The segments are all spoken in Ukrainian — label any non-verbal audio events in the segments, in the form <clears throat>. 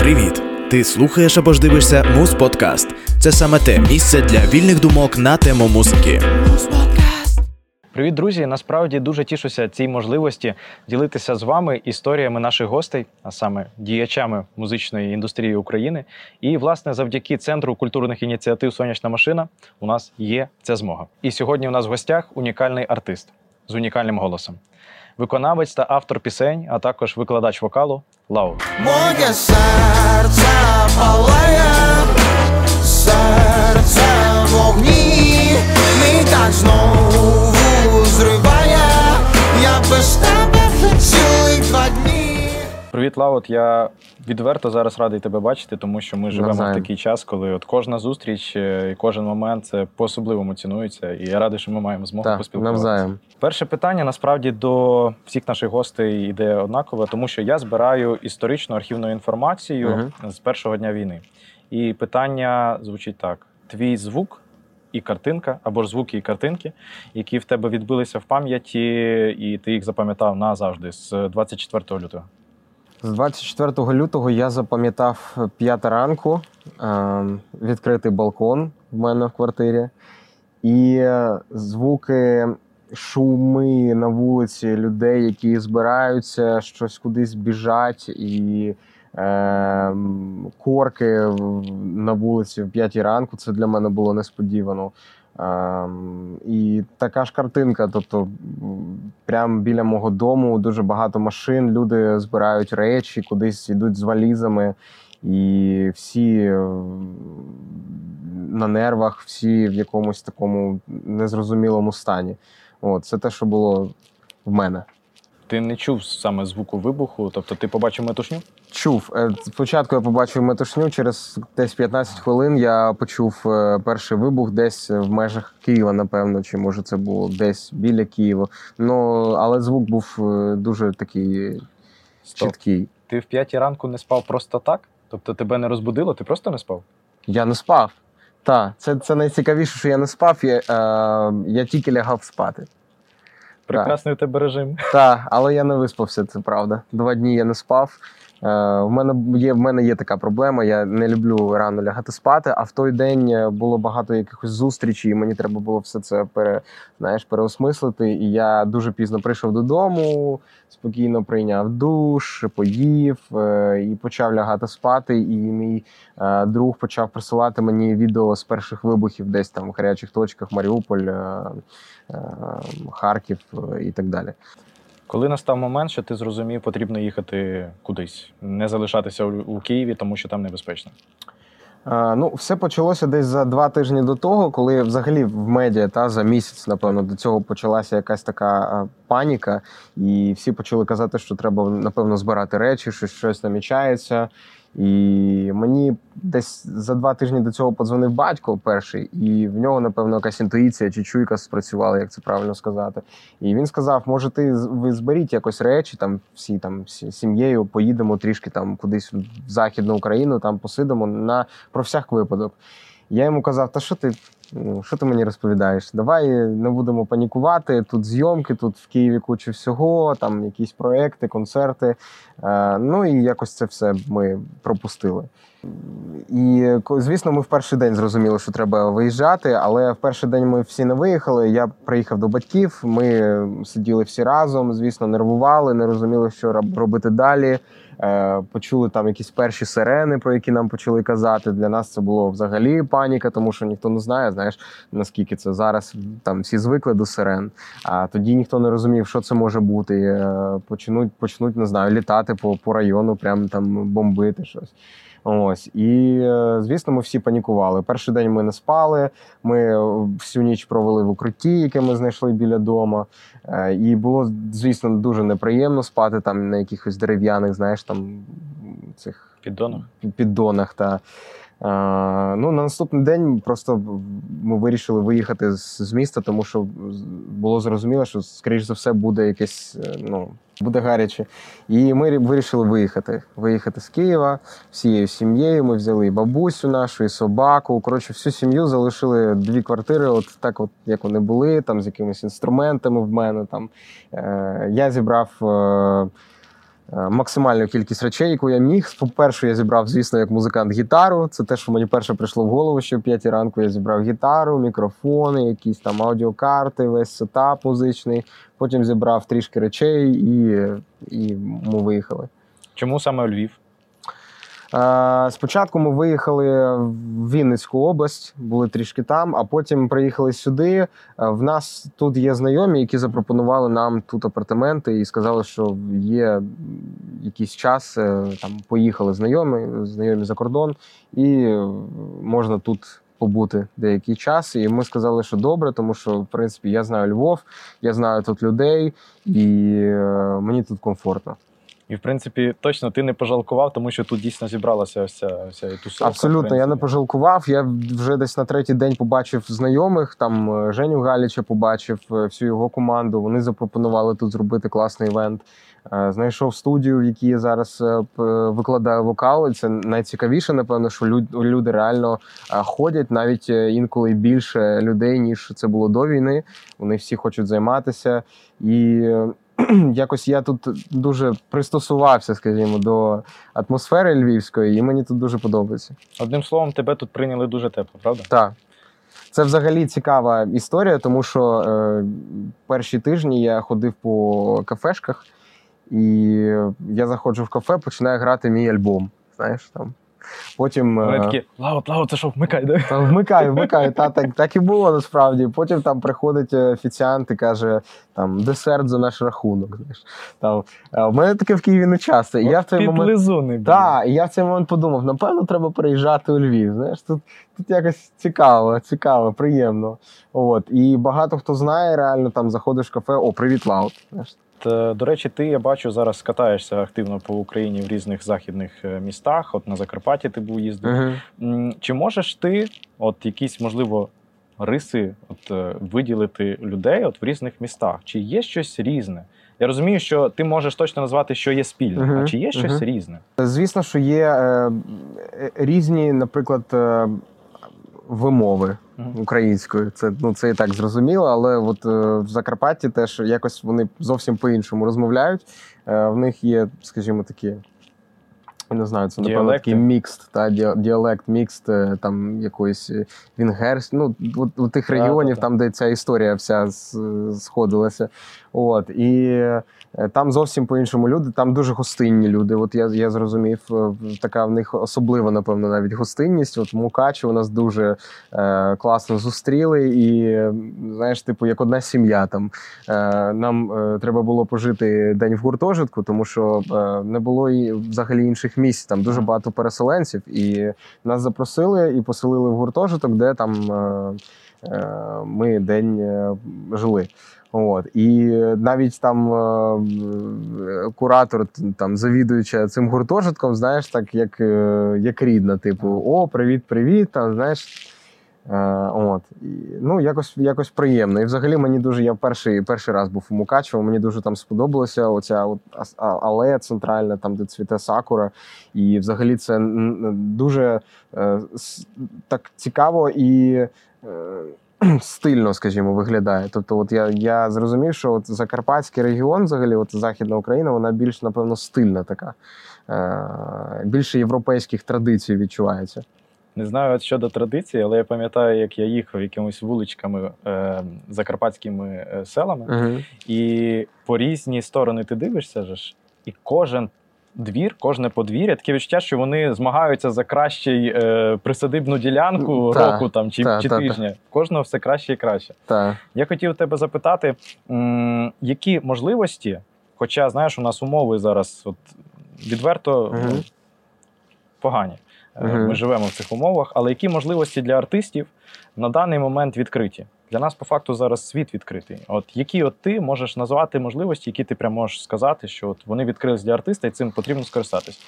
Привіт! Ти слухаєш або ж дивишся Муз Подкаст. Це саме те місце для вільних думок на тему музики. Привіт, друзі! Насправді дуже тішуся цій можливості ділитися з вами історіями наших гостей, а саме діячами музичної індустрії України. І, власне, завдяки центру культурних ініціатив Сонячна машина у нас є ця змога. І сьогодні у нас в гостях унікальний артист з унікальним голосом, виконавець та автор пісень, а також викладач вокалу LAUD. Моє серце палає, серце Привіт, LAUD. Я відверто зараз радий тебе бачити, тому що ми живемо Навзаєм. в такий час, коли от кожна зустріч е, і кожен момент це по-особливому цінується. І я радий, що ми маємо змогу Так, поспілкуватися. навзаєм. Перше питання насправді до всіх наших гостей йде однакове, тому що я збираю історичну архівну інформацію з першого дня війни. І питання звучить так: твій звук і картинка, або ж звуки і картинки, які в тебе відбилися в пам'яті, і ти їх запам'ятав назавжди з 24 лютого. З 24 лютого я запам'ятав п'ята ранку, е, відкритий балкон в мене в квартирі, і е, звуки, шуми на вулиці людей, які збираються, щось кудись біжать, і е, корки на вулиці в п'ятій ранку. Це для мене було несподівано. Ем, і така ж картинка, тобто прямо біля мого дому дуже багато машин, люди збирають речі, кудись йдуть з валізами, і всі на нервах, всі в якомусь такому незрозумілому стані. От, це те, що було в мене. Ти не чув саме звуку вибуху, тобто ти побачив метушню? Чув. Е, Спочатку я побачив метушню, через десь 15 хвилин я почув е, перший вибух десь в межах Києва, напевно, чи може це було десь біля Києва. Ну, але звук був е, дуже такий Стоп. чіткий. Ти в п'ятій ранку не спав просто так? Тобто тебе не розбудило, ти просто не спав? Я не спав. Так, це, це найцікавіше, що я не спав. Я, е, я тільки лягав спати. Прекрасний у тебе режим. Так, але я не виспався, це правда. Два дні я не спав. Е, в, мене є, в мене є така проблема. Я не люблю рано лягати спати, а в той день е, було багато якихось зустрічей, і мені треба було все це пере, знаєш, переосмислити. І я дуже пізно прийшов додому, спокійно прийняв душ, поїв е, і почав лягати спати. І мій друг почав присилати мені відео з перших вибухів, десь там в гарячих точках Маріуполь, Харків і так далі. Коли настав момент, що ти зрозумів, потрібно їхати кудись, не залишатися у, Києві, тому що там небезпечно. Ну, все почалося десь за два тижні до того, коли взагалі в медіа та за місяць, напевно, до цього почалася якась така паніка, і всі почали казати, що треба напевно збирати речі, що щось намічається. І мені десь за два тижні до цього подзвонив батько перший, і в нього, напевно, якась інтуїція чи чуйка спрацювала, як це правильно сказати. І він сказав: може, ти ви зберіть якось речі, там всі там сім'єю поїдемо трішки там кудись в Західну Україну, там посидимо на про всяк випадок. Я йому казав: та що ти? Ну, Що ти мені розповідаєш? Давай не будемо панікувати. Тут зйомки, тут в Києві куча всього, там якісь проекти, концерти. Е, ну і якось це все ми пропустили. І звісно, ми в перший день зрозуміли, що треба виїжджати, але в перший день ми всі не виїхали. Я приїхав до батьків. Ми сиділи всі разом. Звісно, нервували, не розуміли, що роб- робити далі. Е, Почули там якісь перші сирени, про які нам почали казати. Для нас це було взагалі паніка, тому що ніхто не знає, знаєш, наскільки це зараз там всі звикли до сирен. А тоді ніхто не розумів, що це може бути. Е, Почнуть, почнуть, не знаю, літати по, по району, прям там бомбити щось. Ось і е, звісно, ми всі панікували. Перший день ми не спали. Ми е, всю ніч провели в укритті, яке ми знайшли біля дому. Е, І було, звісно, дуже неприємно спати там на якихось дерев'яних, знаєш, там цих Піддонах? піддонах. Та, ну, на наступний день просто ми вирішили виїхати з, міста, тому що було зрозуміло, що, скоріш за все, буде якесь, е, ну, буде гаряче. І ми вирішили виїхати. Виїхати з Києва всією сім'єю. Ми взяли і бабусю нашу, і собаку. Коротше, всю сім'ю залишили дві квартири, от так, от як вони були, там з якимись інструментами в мене. Там. Е, я зібрав. Е, максимальну кількість речей, яку я міг. По-перше, я зібрав, звісно, як музикант гітару. Це те, що мені перше прийшло в голову, що о 5 ранку я зібрав гітару, мікрофони, якісь там аудіокарти, весь сетап музичний. Потім зібрав трішки речей і, і ми виїхали. Чому саме Львів? Е, Спочатку ми виїхали в Вінницьку область, були трішки там, а потім приїхали сюди. Е, В нас тут є знайомі, які запропонували нам тут апартаменти і сказали, що є якийсь час. е, Там поїхали знайомі, знайомі за кордон, і можна тут побути деякий час. І ми сказали, що добре, тому що в принципі я знаю Львов, я знаю тут людей, і мені тут комфортно. І в принципі, точно ти не пожалкував, тому що тут дійсно зібралася ця, ось тусовка. Абсолютно, я не пожалкував. Я вже десь на третій день побачив знайомих. Там е, Женю Галіча побачив е, всю його команду. Вони запропонували тут зробити класний івент. Е, Знайшов студію, в якій я зараз викладаю вокал. І Це найцікавіше, напевно, що люди реально ходять навіть інколи більше людей, ніж це було до війни. Вони всі хочуть займатися. І <clears throat> якось я тут дуже пристосувався, скажімо, до атмосфери львівської, і мені тут дуже подобається. Одним словом, тебе тут прийняли дуже тепло, правда? Так. Це взагалі цікава історія, тому що е, перші тижні я ходив по кафешках, і я заходжу в кафе, починає грати мій альбом. Знаєш там. Потім Вони е, такі, LAUD, LAUD, це що, вмикай, да? та вмикаю, вмикаю. Та, так, так і було насправді. Потім там приходить е, офіціант і каже: там десерт за наш рахунок. Знаєш. Там, е, в мене таке в Києві не часто. І я в цей момент блін. і я в цей момент подумав: напевно, треба переїжджати у Львів. Знаєш, тут, тут якось цікаво, цікаво, приємно. От. І багато хто знає, реально там заходиш в кафе, о, привіт, Лаут. Знаєш. Е, До речі, ти я бачу зараз катаєшся активно по Україні в різних західних е, містах. От на Закарпатті ти був їздив. М, Чи можеш ти, от якісь можливо риси, от е, виділити людей от в різних містах? Чи є щось різне? Я розумію, що ти можеш точно назвати, що є спільне, Мгм, а чи є щось мгм. різне? Звісно, що є е, різні, наприклад, е, вимови. Українською. Це ну це і так зрозуміло, але от е, в Закарпатті теж якось вони зовсім по-іншому розмовляють. Е, в них є, скажімо, такі. Не знаю, це напевно Діалекти? такий мікст, та діалект, мікст е, там якоїсь вінгерсь, ну от, у тих регіонів, так. там, де ця історія вся сходилася. От і е, там зовсім по-іншому люди, там дуже гостинні люди. От я, я зрозумів, е, така в них особлива, напевно, навіть гостинність. От Мукачі у нас дуже е, класно зустріли, і знаєш, типу, як одна сім'я. Там е, нам е, треба було пожити день в гуртожитку, тому що е, не було і взагалі інших місць. Там дуже багато переселенців, і нас запросили і поселили в гуртожиток, де там е, е, ми день жили. От і навіть там е, куратор, там завідуюча цим гуртожитком, знаєш, так як, е, як рідна, типу, о, привіт, привіт. Там знаєш. Е, от і, ну якось якось приємно. І взагалі мені дуже я перший перший раз був у Мукачево. Мені дуже там сподобалося. Оця от алея центральна, там де цвіте сакура. І взагалі це дуже е, так цікаво і. <clears throat> Стильно, скажімо, виглядає. Тобто, от я, я зрозумів, що от Закарпатський регіон, взагалі, от Західна Україна, вона більш, напевно, стильна така. Е, більше європейських традицій відчувається. Не знаю от щодо традиції, але я пам'ятаю, як я їхав якимись вуличками е, закарпатськими е, селами, Угу. і по різні сторони ти дивишся ж, і кожен. Двір, кожне подвір'я, таке відчуття, що вони змагаються за кращий е, присадибну ділянку Та, року там чи, та, чи та, та. тижня. Кожного все краще і краще. Так. Я хотів тебе запитати, м, які можливості, хоча знаєш, у нас умови зараз от, відверто ну, погані. Мгм. Ми живемо в цих умовах, але які можливості для артистів на даний момент відкриті? Для нас по факту зараз світ відкритий. От які от ти можеш назвати можливості, які ти прямо можеш сказати, що от вони відкрились для артиста, і цим потрібно скористатись.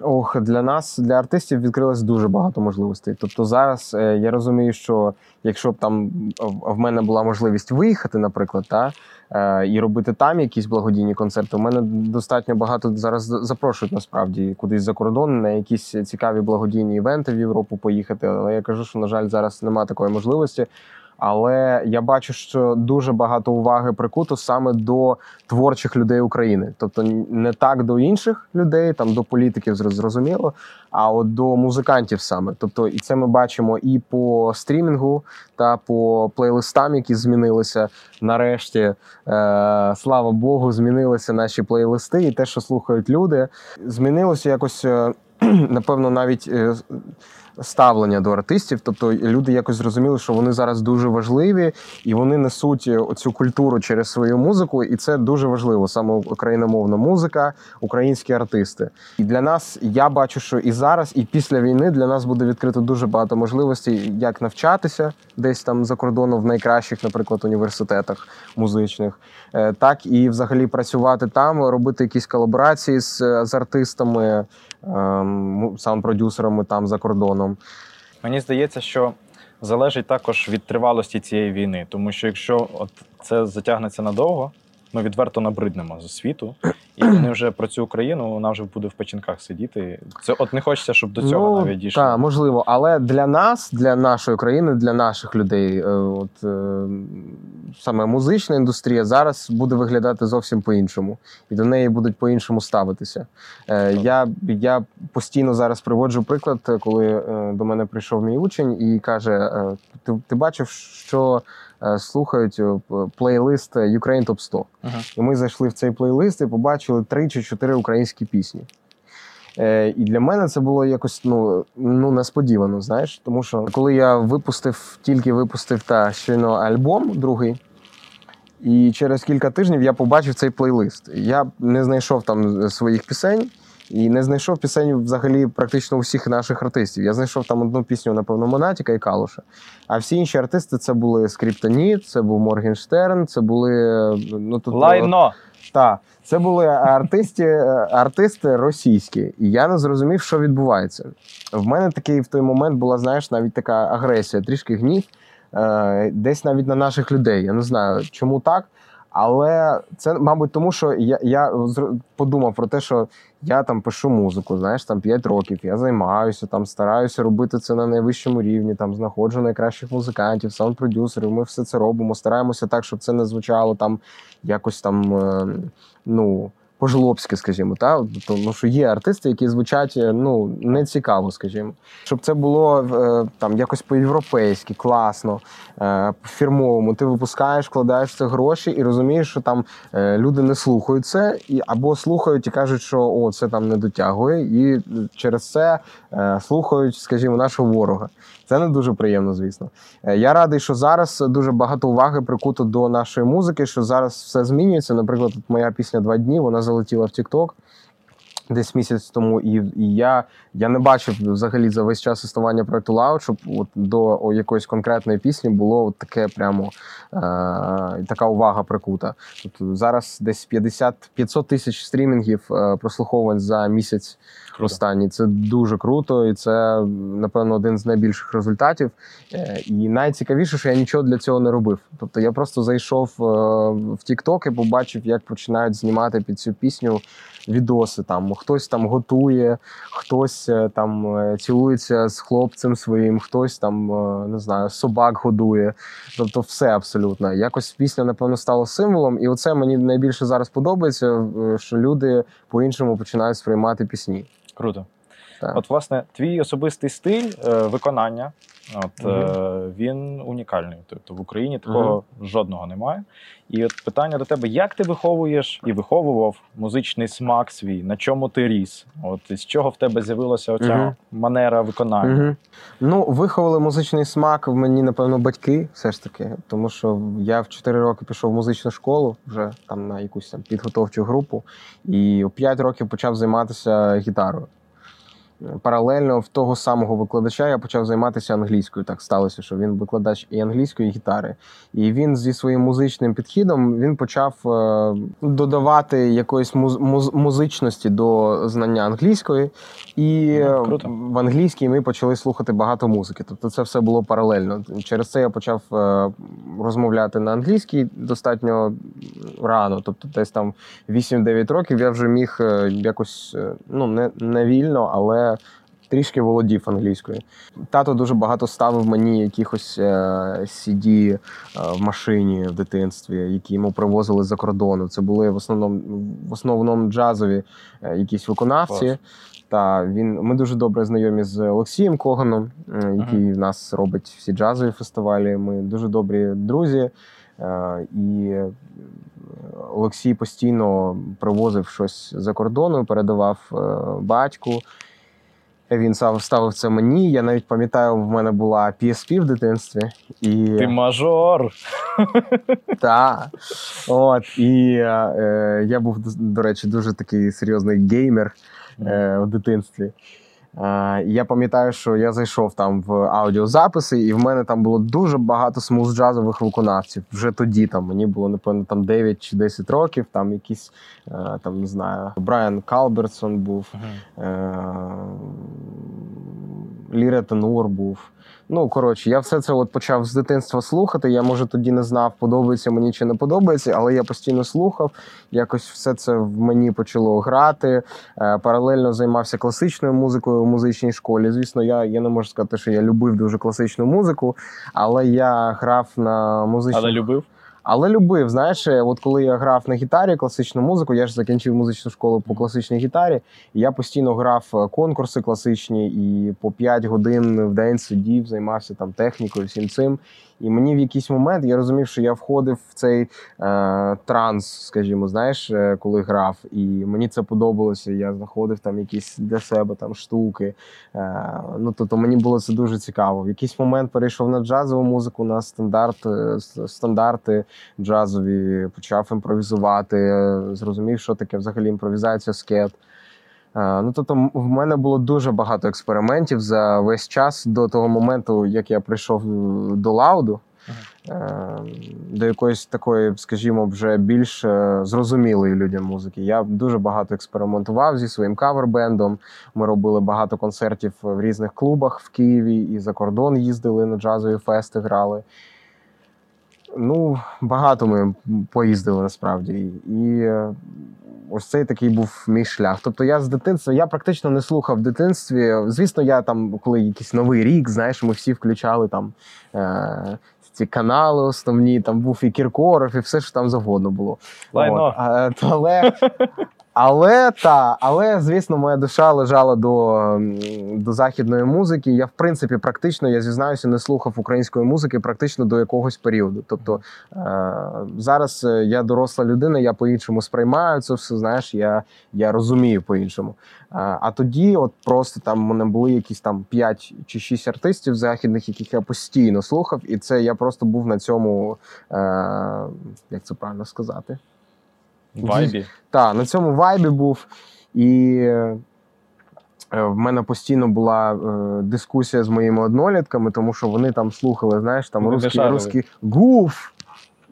Ох, для нас, для артистів, відкрилось дуже багато можливостей. Тобто зараз е, я розумію, що якщо б там в мене була можливість виїхати, наприклад, та, е, і робити там якісь благодійні концерти, у мене достатньо багато зараз запрошують насправді кудись за кордон на якісь цікаві благодійні івенти в Європу поїхати. Але я кажу, що на жаль, зараз немає такої можливості. Але я бачу, що дуже багато уваги прикуто саме до творчих людей України, тобто не так до інших людей, там до політиків зрозуміло, а от до музикантів саме. Тобто, і це ми бачимо і по стрімінгу та по плейлистам, які змінилися. Нарешті, е, слава Богу, змінилися наші плейлисти, і те, що слухають люди, змінилося якось, е, <clears throat> напевно, навіть. е, Ставлення до артистів, тобто люди якось зрозуміли, що вони зараз дуже важливі, і вони несуть оцю культуру через свою музику, і це дуже важливо. Саме україномовна музика, українські артисти. І для нас я бачу, що і зараз, і після війни для нас буде відкрито дуже багато можливостей, як навчатися десь там за кордоном в найкращих, наприклад, університетах музичних, е, так і взагалі працювати там, робити якісь колаборації з, з артистами, ем, саунд-продюсерами там за кордоном. Мені здається, що залежить також від тривалості цієї війни, тому що якщо от це затягнеться надовго, ми відверто набриднемо з світу, і вони вже про цю Україну вона вже буде в печінках сидіти. Це от не хочеться, щоб до цього навіть дійшло. Так, можливо, але для нас, для нашої країни, для наших людей, е, от е, саме музична індустрія зараз буде виглядати зовсім по-іншому, і до неї будуть по-іншому ставитися. Е, Я, я постійно зараз приводжу приклад, коли до мене прийшов мій учень і каже: Ти, ти бачив, що слухають е, плейлист Ukraine Top 100. Ага. І ми зайшли в цей плейлист і побачили три чи чотири українські пісні. Е, і для мене це було якось ну, ну несподівано, знаєш. Тому що коли я випустив, тільки випустив та щойно альбом другий, і через кілька тижнів я побачив цей плейлист. Я не знайшов там своїх пісень. І не знайшов пісень взагалі практично усіх наших артистів. Я знайшов там одну пісню, напевно, Монатіка і Калуша. А всі інші артисти це були Скриптоніт, це був Моргенштерн, це були. Ну, тут, Лайно! так, це були артисти, артисти російські, і я не зрозумів, що відбувається. В мене такий в той момент була, знаєш, навіть така агресія, трішки гнів, е, десь навіть на наших людей. Я не знаю, чому так. Але це, мабуть, тому що я, я подумав про те, що я там пишу музику, знаєш, там 5 років, я займаюся, там стараюся робити це на найвищому рівні, там знаходжу найкращих музикантів, саунд-продюсерів. Ми все це робимо, стараємося так, щоб це не звучало там якось там, е, ну. По-жлобськи, скажімо, та тому що є артисти, які звучать е, ну не цікаво, скажімо, щоб це було е, там якось по-європейськи, класно, е, по-фірмовому. Ти випускаєш, вкладаєш це гроші і розумієш, що там люди не слухають це, і або слухають і кажуть, що о, це там не дотягує, і через це слухають, скажімо, нашого ворога. Це не дуже приємно, звісно. Е, Я радий, що зараз дуже багато уваги прикуто до нашої музики, що зараз все змінюється. Наприклад, моя пісня Два дні вона залетіла в TikTok десь місяць тому, і, і я, я не бачив взагалі за весь час існування проекту Loud, щоб от до якоїсь конкретної пісні було от таке прямо е, така увага прикута. Тобто зараз десь 50 500 тисяч стрімінгів е, прослуховувань за місяць. Останній. Це дуже круто, і це напевно один з найбільших результатів. Е, І найцікавіше, що я нічого для цього не робив. Тобто я просто зайшов е, в TikTok і побачив, як починають знімати під цю пісню відоси. Там хтось там готує, хтось е, там цілується з хлопцем своїм, хтось там не знаю, собак годує. Тобто, все абсолютно. Якось пісня, напевно, стала символом, і оце мені найбільше зараз подобається, що люди по-іншому починають сприймати пісні. Круто. Так. От, власне, твій особистий стиль е, виконання, от, е, він унікальний. Тобто в Україні такого жодного немає. І от питання до тебе: як ти виховуєш і виховував музичний смак свій? На чому ти ріс? От з чого в тебе з'явилася оця Мгм. манера виконання? Угу. Ну, виховали музичний смак в мені, напевно, батьки, все ж таки. Тому що я в 4 роки пішов в музичну школу, вже там на якусь там підготовчу групу, і у 5 років почав займатися гітарою. Паралельно в того самого викладача я почав займатися англійською. Так сталося, що він викладач і англійської і гітари. І він зі своїм музичним підхідом він почав е, додавати якоїсь муз- муз- музичності до знання англійської. І Ну, е, круто. в англійській ми почали слухати багато музики. Тобто це все було паралельно. Через це я почав е, розмовляти на англійській достатньо рано. Тобто, десь там 8-9 років я вже міг якось ну не, не вільно, але трішки володів англійською. Тато дуже багато ставив мені якихось е, CD е, в машині в дитинстві, які йому привозили за кордону. Це були в основному в основному джазові е, якісь виконавці. Клас. Та він ми дуже добре знайомі з Олексієм Коганом, який в нас робить всі джазові фестивалі. Ми дуже добрі друзі. І Олексій постійно привозив щось за кордону, передавав батьку. Він сам ставив це мені. Я навіть пам'ятаю, в мене була PSP в дитинстві. І... Ти мажор. <laughs> Так. От, і е, я був, до речі, дуже такий серйозний геймер е, в дитинстві. Е, я пам'ятаю, що я зайшов там в аудіозаписи, і в мене там було дуже багато смуз-джазових виконавців. Вже тоді там мені було, напевно, там 9 чи 10 років. Там якийсь е, там, не знаю, Брайан Калбертсон був, е, Ліра Тенур був. Ну, коротше, я все це от почав з дитинства слухати. Я, може, тоді не знав, подобається мені чи не подобається, але я постійно слухав. Якось все це в мені почало грати. Е, Паралельно займався класичною музикою в музичній школі. Звісно, я, я не можу сказати, що я любив дуже класичну музику, але я грав на музичній Але любив? Але любив, знаєш, е, от коли я грав на гітарі класичну музику, я ж закінчив музичну школу по класичній гітарі, і я постійно грав е, конкурси класичні і по 5 годин в день сидів, займався там технікою, всім цим. І мені в якийсь момент я розумів, що я входив в цей е, транс, скажімо, знаєш, е, коли грав, і мені це подобалося. Я знаходив там якісь для себе там штуки. Е, ну тобто мені було це дуже цікаво. В якийсь момент перейшов на джазову музику, на стандарт, е, стандарти джазові, почав імпровізувати, е, зрозумів, що таке взагалі імпровізація, скет. Е, Ну, тобто, в мене було дуже багато експериментів за весь час до того моменту, як я прийшов е, до лауду, е, до якоїсь такої, скажімо, вже більш зрозумілої людям музики. Я дуже багато експериментував зі своїм кавербендом. Ми робили багато концертів в різних клубах в Києві і за кордон їздили на джазові фести, грали. Ну, багато ми поїздили насправді. І е, ось цей такий був мій шлях. Тобто я з дитинства, я практично не слухав в дитинстві. Звісно, я там, коли якийсь новий рік, знаєш, ми всі включали там е, ці канали основні, там був і Кіркоров, і все що там завгодно було. Лайно. От, але, але та, але звісно, моя душа лежала до, до західної музики. Я, в принципі, практично, я зізнаюся, не слухав української музики практично до якогось періоду. Тобто е, зараз е, я доросла людина, я по-іншому сприймаю це все. Знаєш, я, я розумію по-іншому. А, а тоді, от просто там мене були якісь там 5 чи 6 артистів західних, яких я постійно слухав, і це я просто був на цьому, е, як це правильно сказати. Вайбі. Так, на цьому вайбі був. І е, в мене постійно була е, дискусія з моїми однолітками, тому що вони там слухали, знаєш, там русський, русський гуф.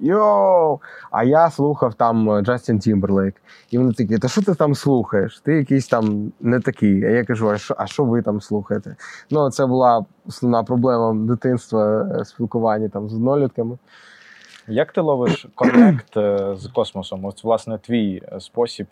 Yo! А я слухав там е, Джастін Тімберлейк. І вони такі, та що ти там слухаєш? Ти якийсь там не такий. А я кажу, а що, а що ви там слухаєте? Ну, це була основна проблема дитинства е, спілкування там з однолітками. Як ти ловиш <clears throat> connect е, з космосом? От, власне, твій е, спосіб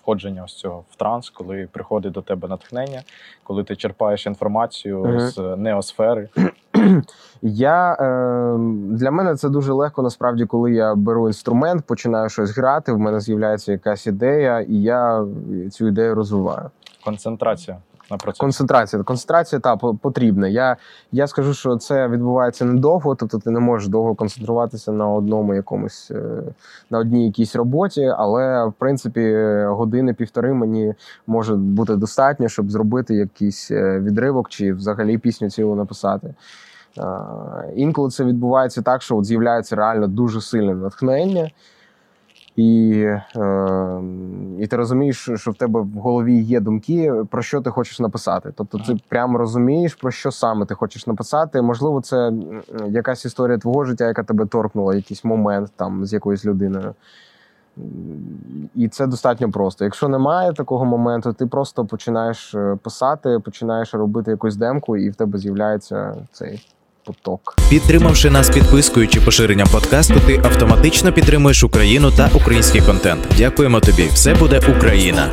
входження ось цього в транс, коли приходить до тебе натхнення, коли ти черпаєш інформацію Мгм. з ноосфери. <clears throat> Я е, для мене це дуже легко. Насправді, коли я беру інструмент, починаю щось грати. В мене з'являється якась ідея, і я цю ідею розвиваю. Концентрація на процес. Концентрація. Концентрація та потрібна. Я, я скажу, що це відбувається недовго, тобто ти не можеш довго концентруватися на одному якомусь е, на одній якійсь роботі, але в принципі години-півтори мені може бути достатньо, щоб зробити якийсь е, відривок чи взагалі пісню цілу написати. Інколи це відбувається так, що от з'являється реально дуже сильне натхнення. І, е, і ти розумієш, що в тебе в голові є думки, про що ти хочеш написати. Тобто ти прямо розумієш, про що саме ти хочеш написати. Можливо, це якась історія твого життя, яка тебе торкнула, якийсь момент там з якоюсь людиною. І це достатньо просто. Якщо немає такого моменту, ти просто починаєш е, писати, починаєш робити якусь демку, і в тебе з'являється цей поток. Підтримавши нас підпискою чи поширенням подкасту, ти автоматично підтримуєш Україну та український контент. Дякуємо тобі. Все буде Україна.